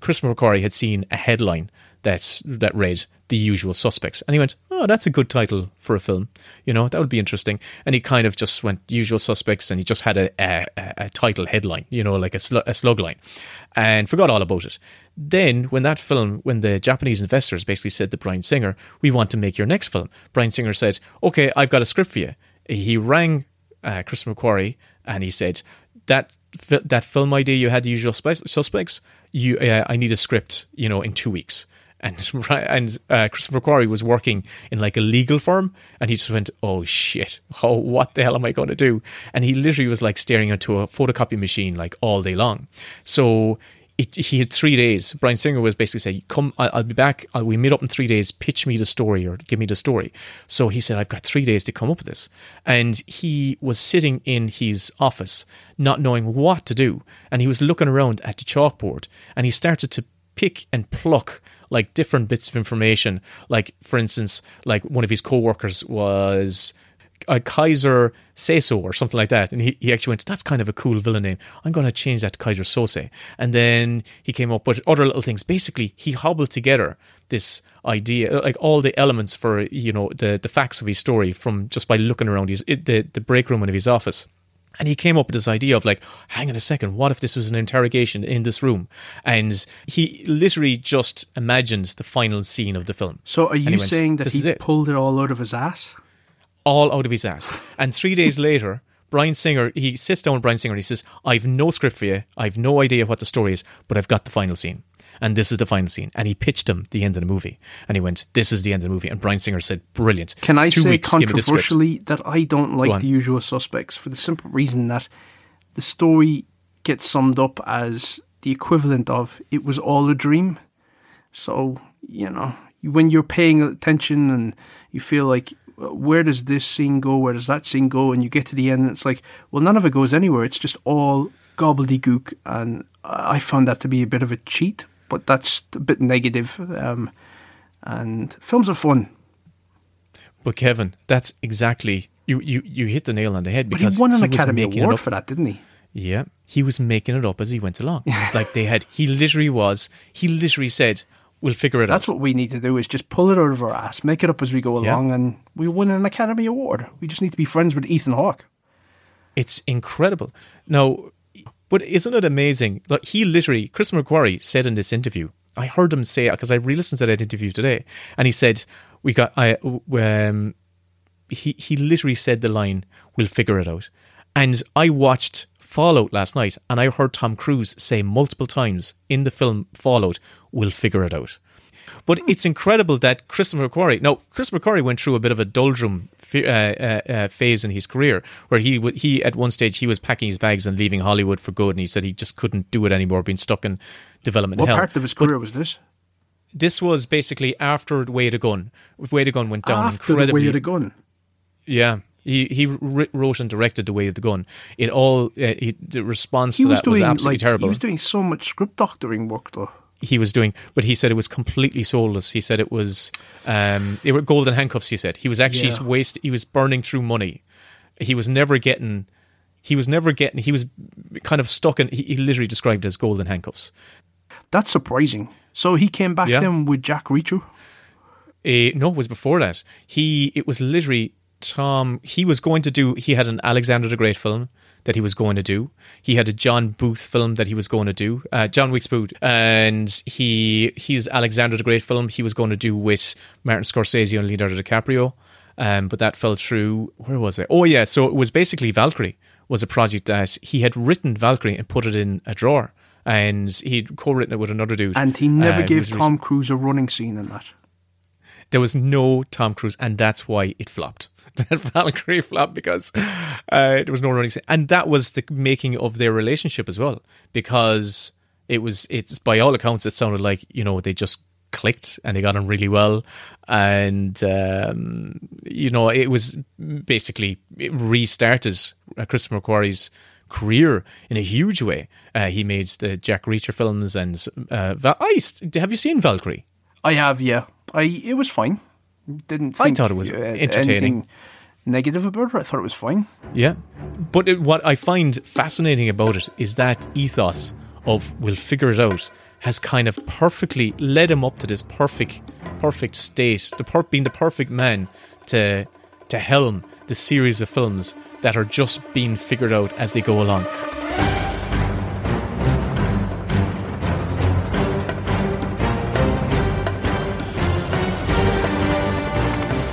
Christopher McQuarrie had seen a headline that that read The Usual Suspects. And he went, Oh, that's a good title for a film. You know, that would be interesting. And he kind of just went Usual Suspects and he just had a, a, a title headline, you know, like a, sl- a slug line, and forgot all about it. Then, when that film, when the Japanese investors basically said to Bryan Singer, We want to make your next film, Bryan Singer said, Okay, I've got a script for you. He rang uh, Chris McQuarrie and he said, that that film idea you had the usual suspects you uh, i need a script you know in two weeks and and uh, Chris McQuarrie was working in like a legal firm, and he just went, "Oh shit! Oh, what the hell am I going to do?" And he literally was like staring into a photocopy machine like all day long. So it, he had three days. Bryan Singer was basically saying, "Come, I'll, be back. We meet up in three days. Pitch me the story or give me the story." So he said, "I've got three days to come up with this." And he was sitting in his office, not knowing what to do, and he was looking around at the chalkboard, and he started to pick and pluck like different bits of information. Like, for instance, like one of his co-workers was a Kaiser Söze or something like that. And he, he actually went, that's kind of a cool villain name. I'm going to change that to Kaiser Söze. And then he came up with other little things. Basically, he hobbled together this idea, uh, like all the elements for, you know, the, the facts of his story from just by looking around his, the, the break room of his office. And he came up with this idea of like, hang on a second, what if this was an interrogation in this room? And he literally just imagined the final scene of the film. So are you went, saying that he pulled it all out of his ass? All out of his ass. And three days later, Bryan Singer, he sits down with Bryan Singer and he says, I've no script for you. I've no idea what the story is, but I've got the final scene and this is the final scene. And he pitched him the end of the movie, and he went, "This is the end of the movie." And Bryan Singer said, "Brilliant." Can I Two say weeks, controversially that I don't like the usual suspects for the simple reason that the story gets summed up as the equivalent of "it was all a dream." So you know when you're paying attention and you feel like where does this scene go? Where does that scene go? And you get to the end, and it's like, well, none of it goes anywhere. It's just all gobbledygook, and I found that to be a bit of a cheat. But that's a bit negative. Um, and films are fun. But Kevin, that's exactly you. You you hit the nail on the head But he won an was Academy Award for that, didn't he? Yeah, he was making it up as he went along. like they had, he literally was. He literally said, "We'll figure it That's out." That's what we need to do: is just pull it out of our ass, make it up as we go Yeah. along, and we win an Academy Award. We just need to be friends with Ethan Hawke. It's incredible. Now, but isn't it amazing? Like he literally, Chris McQuarrie said in this interview. I heard him say because I re-listened to that interview today, and he said, "We got." I um, he he literally said the line, "We'll figure it out." And I watched Fallout last night, and I heard Tom Cruise say multiple times in the film Fallout, "We'll figure it out." But it's incredible that Chris McQuarrie. Now, Chris McQuarrie went through a bit of a doldrum uh, uh, uh, phase in his career, where he w- he at one stage he was packing his bags and leaving Hollywood for good, and he said he just couldn't do it anymore, being stuck in development What hell. part of his career was this? This was basically after the Way to Gun. Way to Gun went down After incredibly. way of the gun. Yeah, he he wrote and directed The Way of the Gun. It all uh, he, the response He to was that was doing absolutely like terrible. he was doing so much script doctoring work though. He was doing, but he said it was completely soulless. He said it was, um, they were golden handcuffs. He said he was actually Yeah. waste. He was burning through money. He was never getting. He was never getting. He was kind of stuck in. He, he literally described it as golden handcuffs. That's surprising. So he came back Yeah. then with Jack Reacher. Uh, no, it was before that. He it was literally Tom. He was going to do. He had an Alexander the Great film that he was going to do. He had a John Booth film that he was going to do. Uh, John Wilkes Booth, and he his Alexander the Great film he was going to do with Martin Scorsese and Leonardo DiCaprio. Um, but that fell through. Where was it? Oh yeah, so it was basically Valkyrie was a project that he had written Valkyrie and put it in a drawer, and he'd co-written it with another dude. And he never Uh, gave Tom Cruise a running scene in that. there was no Tom Cruise, and that's why it flopped. That Valkyrie flopped because uh, was no running, and that was the making of their relationship as well. Because it was, it's by all accounts, it sounded like you know they just clicked and they got on really well, and um, you know it was basically it restarted uh, Christopher McQuarrie's career in a huge way. Uh, he made the Jack Reacher films, and uh, Val- have you seen Valkyrie? I have, yeah. I it was fine. Didn't I think, thought it was entertaining. negative about it. I thought it was fine. Yeah. But it, what I find fascinating about it is that ethos of we'll figure it out has kind of perfectly led him up to this perfect perfect state, the per- being the perfect man to to helm the series of films that are just being figured out as they go along.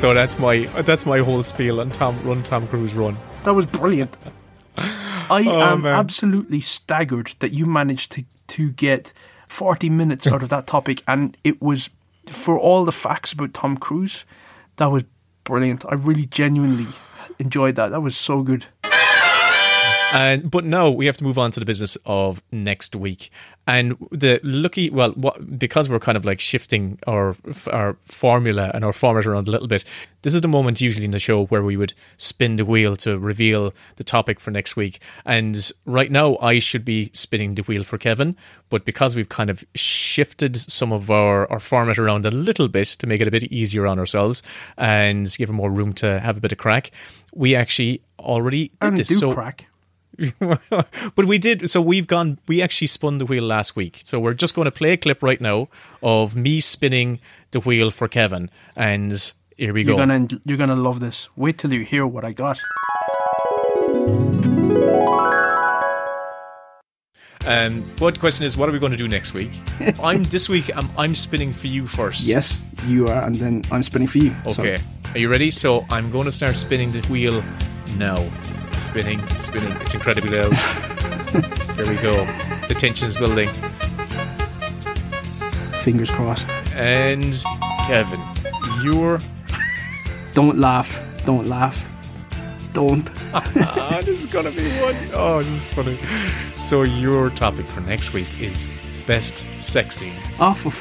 So that's my that's my whole spiel on Tom Run Tom Cruise Run. That was brilliant. I Oh, am man. absolutely staggered that you managed to to get forty minutes out of that topic, and it was for all the facts about Tom Cruise. That was brilliant. I really genuinely enjoyed that. That was so good. And but now we have to move on to the business of next week. And the lucky, well, what, because we're kind of like shifting our our formula and our format around a little bit. This is the moment usually in the show where we would spin the wheel to reveal the topic for next week. And right now, I should be spinning the wheel for Kevin, but because we've kind of shifted some of our our format around a little bit to make it a bit easier on ourselves and give him more room to have a bit of crack, we actually already did And this. do so crack. but we did so we've gone we actually spun the wheel last week so we're just going to play a clip right now of me spinning the wheel for kevin and here we You're go gonna you're gonna love this. Wait till you hear what I got. um what question is what are we going to do next week i'm this week i'm, I'm spinning for you first Yes, you are, and then I'm spinning for you. So, okay are you ready so i'm going to start spinning the wheel now spinning spinning it's incredibly loud here we go the tension is building fingers crossed. and kevin you're Don't laugh. Don't laugh. Don't. Ah, this is gonna be one. Oh, this is funny. So your topic for next week is best sex scene. Off of.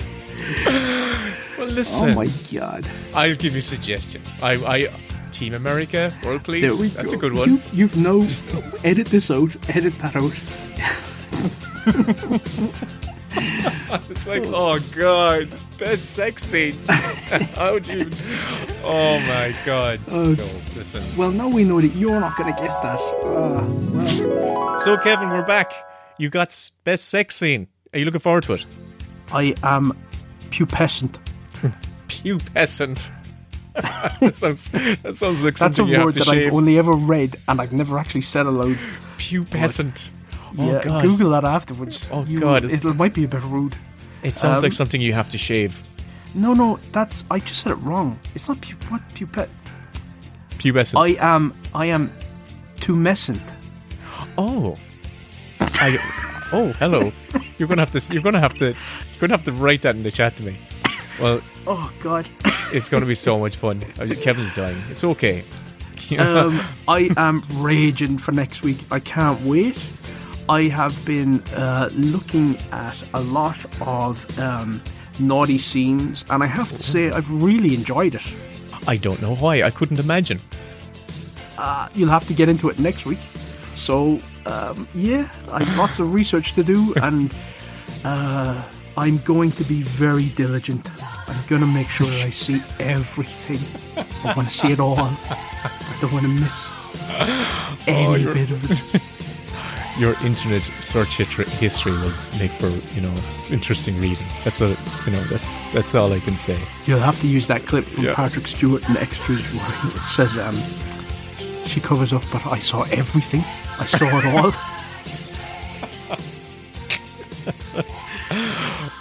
Well, listen. Oh my god. I'll give you a suggestion. I, I, Team America, World Police. There we That's go. a good one. You, you've no. edit this out. Edit that out. It's like, oh god, best sex scene. How do you? Oh my god. Oh. so listen. Well, now we know that you're not going to get that. Ah, well, So Kevin, we're back. You got best sex scene. Are you looking forward to it? I am pupescent. Pubescent. that sounds. That sounds like That's a something you have word that shave. I've only ever read and I've never actually said aloud. Pubescent. Oh yeah, god. Google that afterwards. Oh, You- God, it might be a bit rude. It sounds Um, like something you have to shave. No, no, that's I just said it wrong. It's not pu- what pupet. Pubescent. I am I am tumescent. Oh. I, oh, hello. You're gonna have to. You're gonna have to. You're gonna have to write that in the chat to me. Well, Oh God. It's gonna be so much fun. Kevin's dying. It's okay. um, I am raging for next week. I can't wait. I have been uh, looking at a lot of um, naughty scenes, and I have to say I've really enjoyed it. I don't know why. I couldn't imagine. Uh, you'll have to get into it next week. So um, yeah, I've lots of research to do, and uh, I'm going to be very diligent. I'm going to make sure I see everything. I want to see it all. I don't want to miss any you're- bit of it. Your internet search history will make for you know interesting reading. That's what you know. That's that's all I can say. You'll have to use that clip from Yeah. Patrick Stewart in Extras where it says um, she covers up, but I saw everything. I saw it all.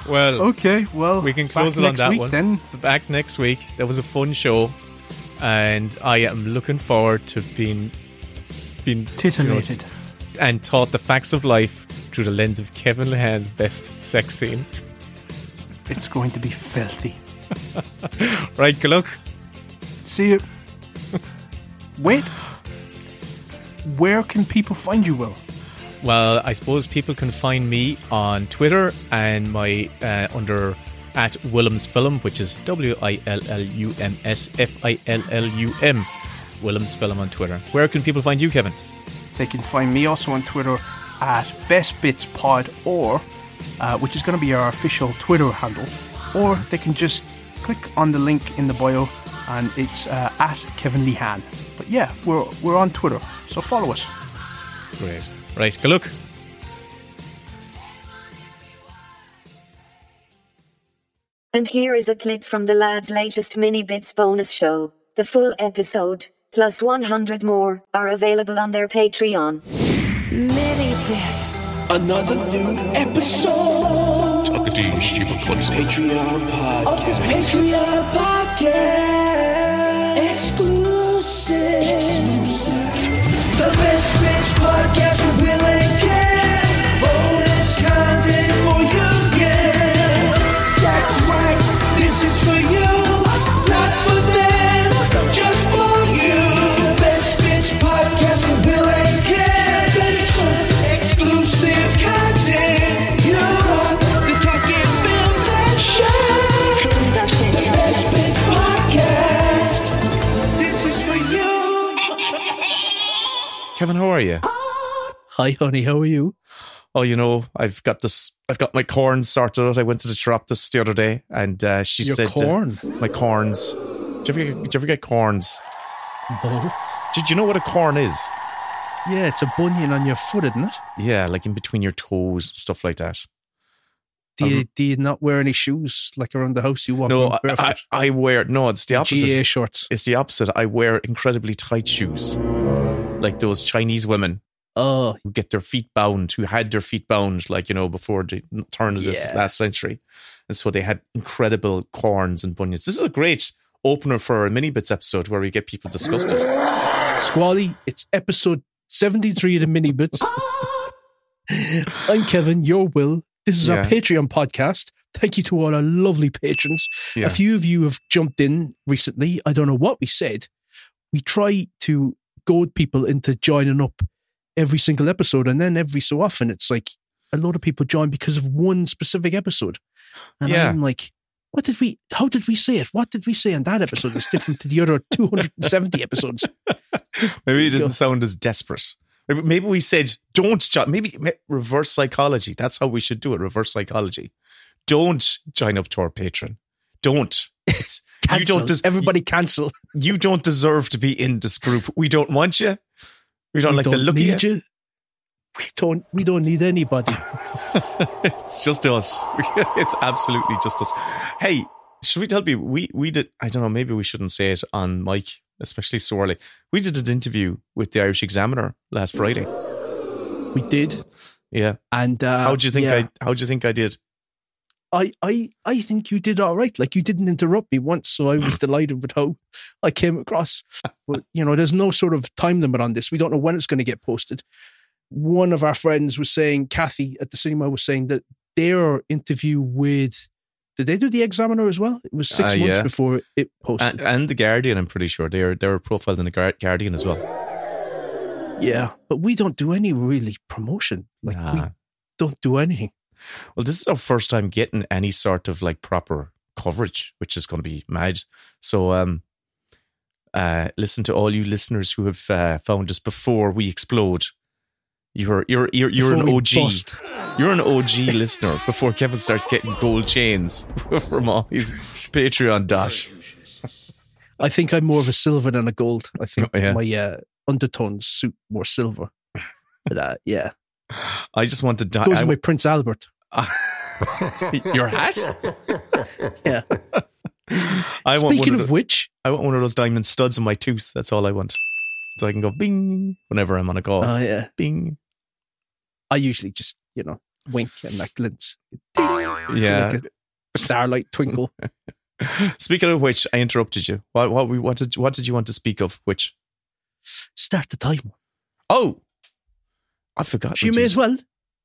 Well, okay, well, we can close it on that week one. Then Back next week. That was a fun show, and I am looking forward to being being you know, and taught the facts of life through the lens of Kevin Lehane's best sex scene. It's going to be filthy. Right, good luck. See you. Wait. Where can people find you, Will? Well, I suppose people can find me on Twitter and my uh, under at Willums Fillum, which is W I L L U M S F I L L U M. Willums Fillum on Twitter. Where can people find you, Kevin? They can find me also on Twitter at Best Bits Pod, or uh, which is going to be our official Twitter handle, or they can just click on the link in the bio, and it's uh, at Kevin Lehane. But yeah, we're we're on Twitter, so follow us. Great. Right, good luck. And here is a clip from the lad's latest mini bits bonus show. The full episode, plus 100 more, are available on their Patreon. Mini bits. Another new episode Talking to you, stupid clumsy. Patreon podcast. Of this Patreon podcast. Exclusive. Exclusive. The best bits podcast Kevin, how are you? Hi, honey. How are you? Oh, you know, I've got this. I've got my corns sorted out. I went to the chiropodist the other day, and uh, she Your said, uh, corn? "My corns." Did you, ever get, did you ever get corns? No. Did you know what a corn is? Yeah, it's a bunion on your foot, isn't it? Yeah, like in between your toes and stuff like that. Do you, Um, do you not wear any shoes like around the house? You walk No, around I, I, barefoot. I wear no. It's the opposite. GA shorts. It's the opposite. I wear incredibly tight shoes, like those Chinese women Oh, who get their feet bound, who had their feet bound, like you know, before the turn of this Yeah. last century, and so they had incredible corns and bunions. This is a great opener for a mini bits episode where we get people disgusted. Squally, it's episode 73 of the Mini Bits. I'm Kevin, your Will. This is our Patreon podcast. Thank you to all our lovely patrons. Yeah. A few of you have jumped in recently. I don't know what we said. We try to goad people into joining up every single episode, and then every so often, it's like a lot of people join because of one specific episode. And Yeah. I'm like, what did we? How did we say it? What did we say in that episode that's different to the other 270 episodes? Maybe it didn't sound as desperate. Maybe, maybe we said, don't, join. maybe reverse psychology. That's how we should do it. Reverse psychology. Don't join up to our patron. Don't. It's, you don't des- Everybody cancel. you don't deserve to be in this group. We don't want you. We don't we like don't the look of you. you. We don't. We don't need anybody. It's just us. It's absolutely just us. Hey, should we tell people we we did? I don't know. Maybe we shouldn't say it on mic, especially so early. We did an interview with the Irish Examiner last Friday. We did. Yeah. And uh, How do you think yeah. I? How do you think I did? I, I, I think you did all right. Like you didn't interrupt me once, so I was delighted with how I came across. But you know, there's no sort of time limit on this. We don't know when it's going to get posted. One of our friends was saying, Kathy at the cinema was saying that their interview with, did they do the Examiner as well? It was six Uh, months yeah. before it posted. And, and the Guardian, I'm pretty sure they were they were profiled in the Guardian as well. yeah, but we don't do any really promotion. Like we don't do anything. Well, this is our first time getting any sort of like proper coverage, which is going to be mad. So, um, uh, listen to all you listeners who have uh, found us before we explode. You're you're you're you're an OG. bust. You're an OG listener before Kevin starts getting gold chains from all his Patreon dash. I think I'm more of a silver than a gold. I think Oh, yeah. my uh, undertones suit more silver. But uh, yeah, I just want to die. goes I, with my Prince Albert. your hat? Yeah. I want Speaking of, the- which, I want one of those diamond studs in my tooth. That's all I want. So I can go bing whenever I'm on a call. oh yeah, bing. I usually just you know wink and that glints. Yeah. like starlight twinkle. Speaking of which, I interrupted you. What what what did what did you want to speak of? Which? Start the timer. Oh, I forgot. You may as well.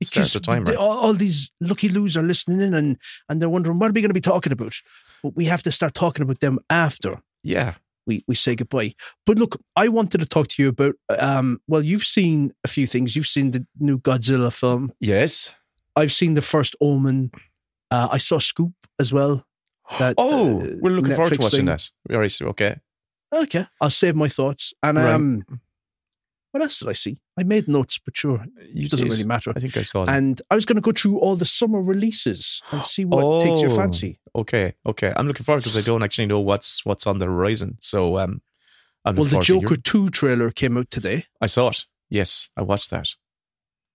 Start the all, all these lucky loos are listening in and and they're wondering what are we going to be talking about. But we have to start talking about them after Yeah. we, we say goodbye. But look, I wanted to talk to you about. Um, well, you've seen a few things. You've seen the new Godzilla film. Yes. I've seen the first Omen. Uh, I saw Scoop as well. That, Oh, uh, we're looking forward to watching thing. that. So, Okay. Okay, I'll save my thoughts. And Right. um, what else did I see? I made notes, but sure, You it doesn't really matter. I think I saw that. And I was going to go through all the summer releases and see what takes your Oh, fancy. Okay. Okay. I'm looking forward because I don't actually know what's what's on the horizon. So um, I'm Well, the Joker 2 trailer came out today. I saw it. Yes, I watched that.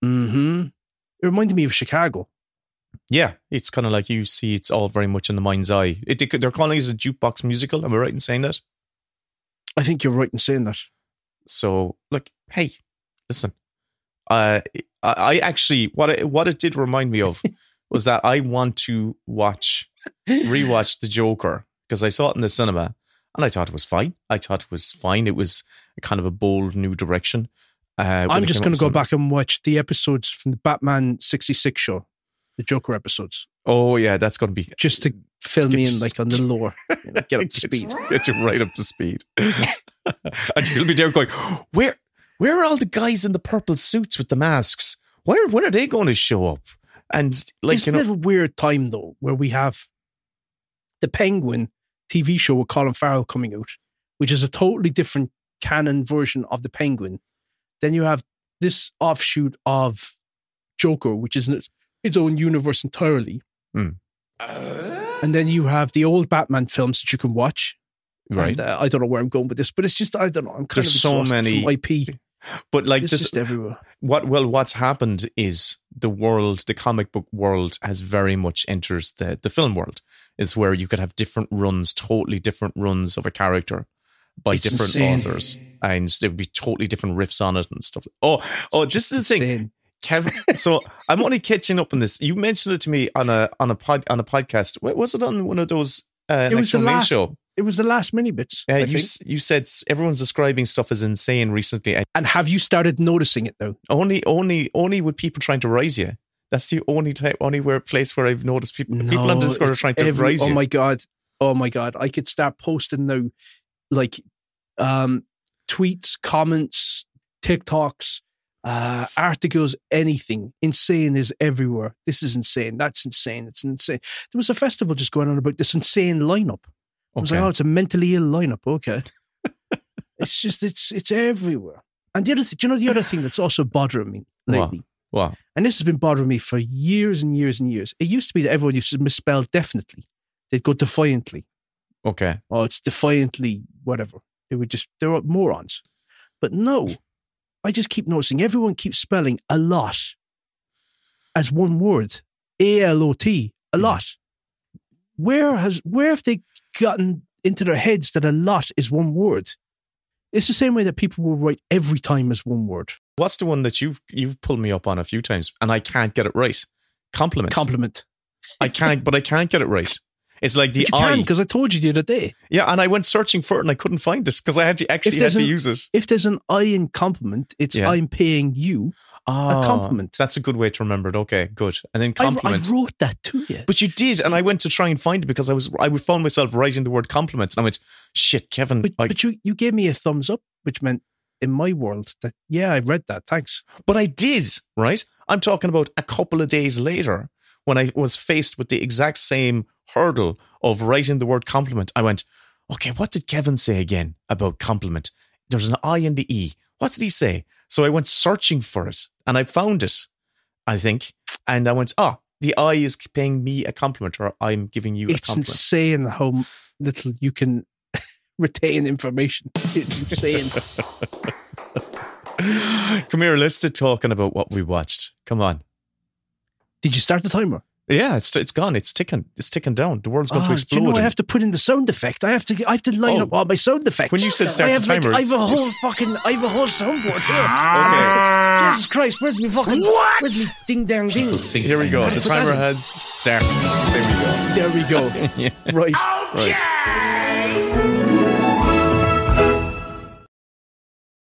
hmm It reminded me of Chicago. Yeah, it's kind of like you see. It's all very much in the mind's eye. It, they, they're calling it a jukebox musical. Am I right in saying that? I think you're right in saying that. So, like, hey, listen. Uh, I, I actually what it, what it did remind me of was that I want to watch rewatch the Joker because I saw it in the cinema and I thought it was fine. I thought it was fine. It was kind of a bold new direction. Uh, I'm just going to go back and watch the episodes from the Batman 66 show, the Joker episodes, Oh yeah, that's going to be just to fill me in like on the lore, you know, get up to speed. Get you right up to speed. and you'll be there going, where where are all the guys in the purple suits with the masks? Where when are they going to show up? And like Isn't you it know, a weird time though, where we have the Penguin TV show with Colin Farrell coming out, which is a totally different canon version of the Penguin. Then you have this offshoot of Joker, which is in its, its own universe entirely. Hmm. And then you have the old Batman films that you can watch. right? And, uh, I don't know where I'm going with this, but it's just I don't know. I'm kind There's of so many- IP. But like It's this, just everywhere. what well, what's happened is the world, the comic book world, has very much entered the the film world. Is where you could have different runs, totally different runs of a character by It's different insane. authors, and there would be totally different riffs on it and stuff. Oh, oh, this is the thing. Kevin, so I'm only catching up on this. You mentioned it to me on a on a pod on a podcast. Wa- Was it on one of those? Uh, It was the last. show. It was the last mini bits. Uh, you s- you said everyone's describing stuff as insane recently. And And have you started noticing it though? only only only with people trying to raise you. That's the only type, only where place where I've noticed people people on No, Discord are trying to every- rise Oh my god! Oh my god! I could start posting now, like, um, tweets, comments, TikToks, uh, articles, anything. Insane is everywhere. This is insane. That's insane. It's insane. There was a festival just going on about this insane lineup. I was like, oh, it's a mentally ill lineup. Okay. it's just, it's it's everywhere. And the other, th- do you know the other thing that's also bothering me lately? Wow. And this has been bothering me for years and years and years. It used to be that everyone used to misspell definitely. They'd go defiantly. Okay. Oh, it's defiantly whatever. They would just, they're morons. But no, I just keep noticing everyone keeps spelling a lot as one word. A L O T, a mm-hmm. lot. Where has, where have they gotten into their heads that a lot is one word? It's the same way that people will write every time as one word. What's the one that you've you've pulled me up on a few times and I can't get it right? Compliment. Compliment. I can't, but I can't get it right. It's like the But you I. because I told you the other day. Yeah, and I went searching for it and I couldn't find it because I had to actually had there's to an- use it. If there's an I in compliment, it's Yeah. I'm paying you. Ah, compliment. That's a good way to remember it. Okay, good. And then I, I wrote that to you. but you did, and I went to try and find it because I was I would found myself writing the word compliments, and I went, "Shit, Kevin." But, but you, you gave me a thumbs up, which meant in my world that, yeah, I read that. Thanks. But I did, right? I'm talking about a couple of days later when I was faced with the exact same hurdle of writing the word compliment. I went, okay, what did Kevin say again about compliment? There's an I and the E. What did he say? So I went searching for it and I found it, I think. And I went, oh, the eye is paying me a compliment or I'm giving you a compliment. It's insane how little you can retain information. It's insane. Come here, let's start talking about what we watched. Come on. Did you start the timer? Yeah, it's it's gone. It's ticking. It's ticking down. The world's going Ah, to explode. you know I have to put in the sound effect? I have to. I have to line Oh. up all my sound effects. When you said start I the have like, timer, I have a whole it's- fucking. I have a whole soundboard here. Okay. Jesus Christ! Where's me fucking? What? Where's me ding dang ding? Here we go. The timer in. has started. There we go. There we go. Yeah. Right. Right.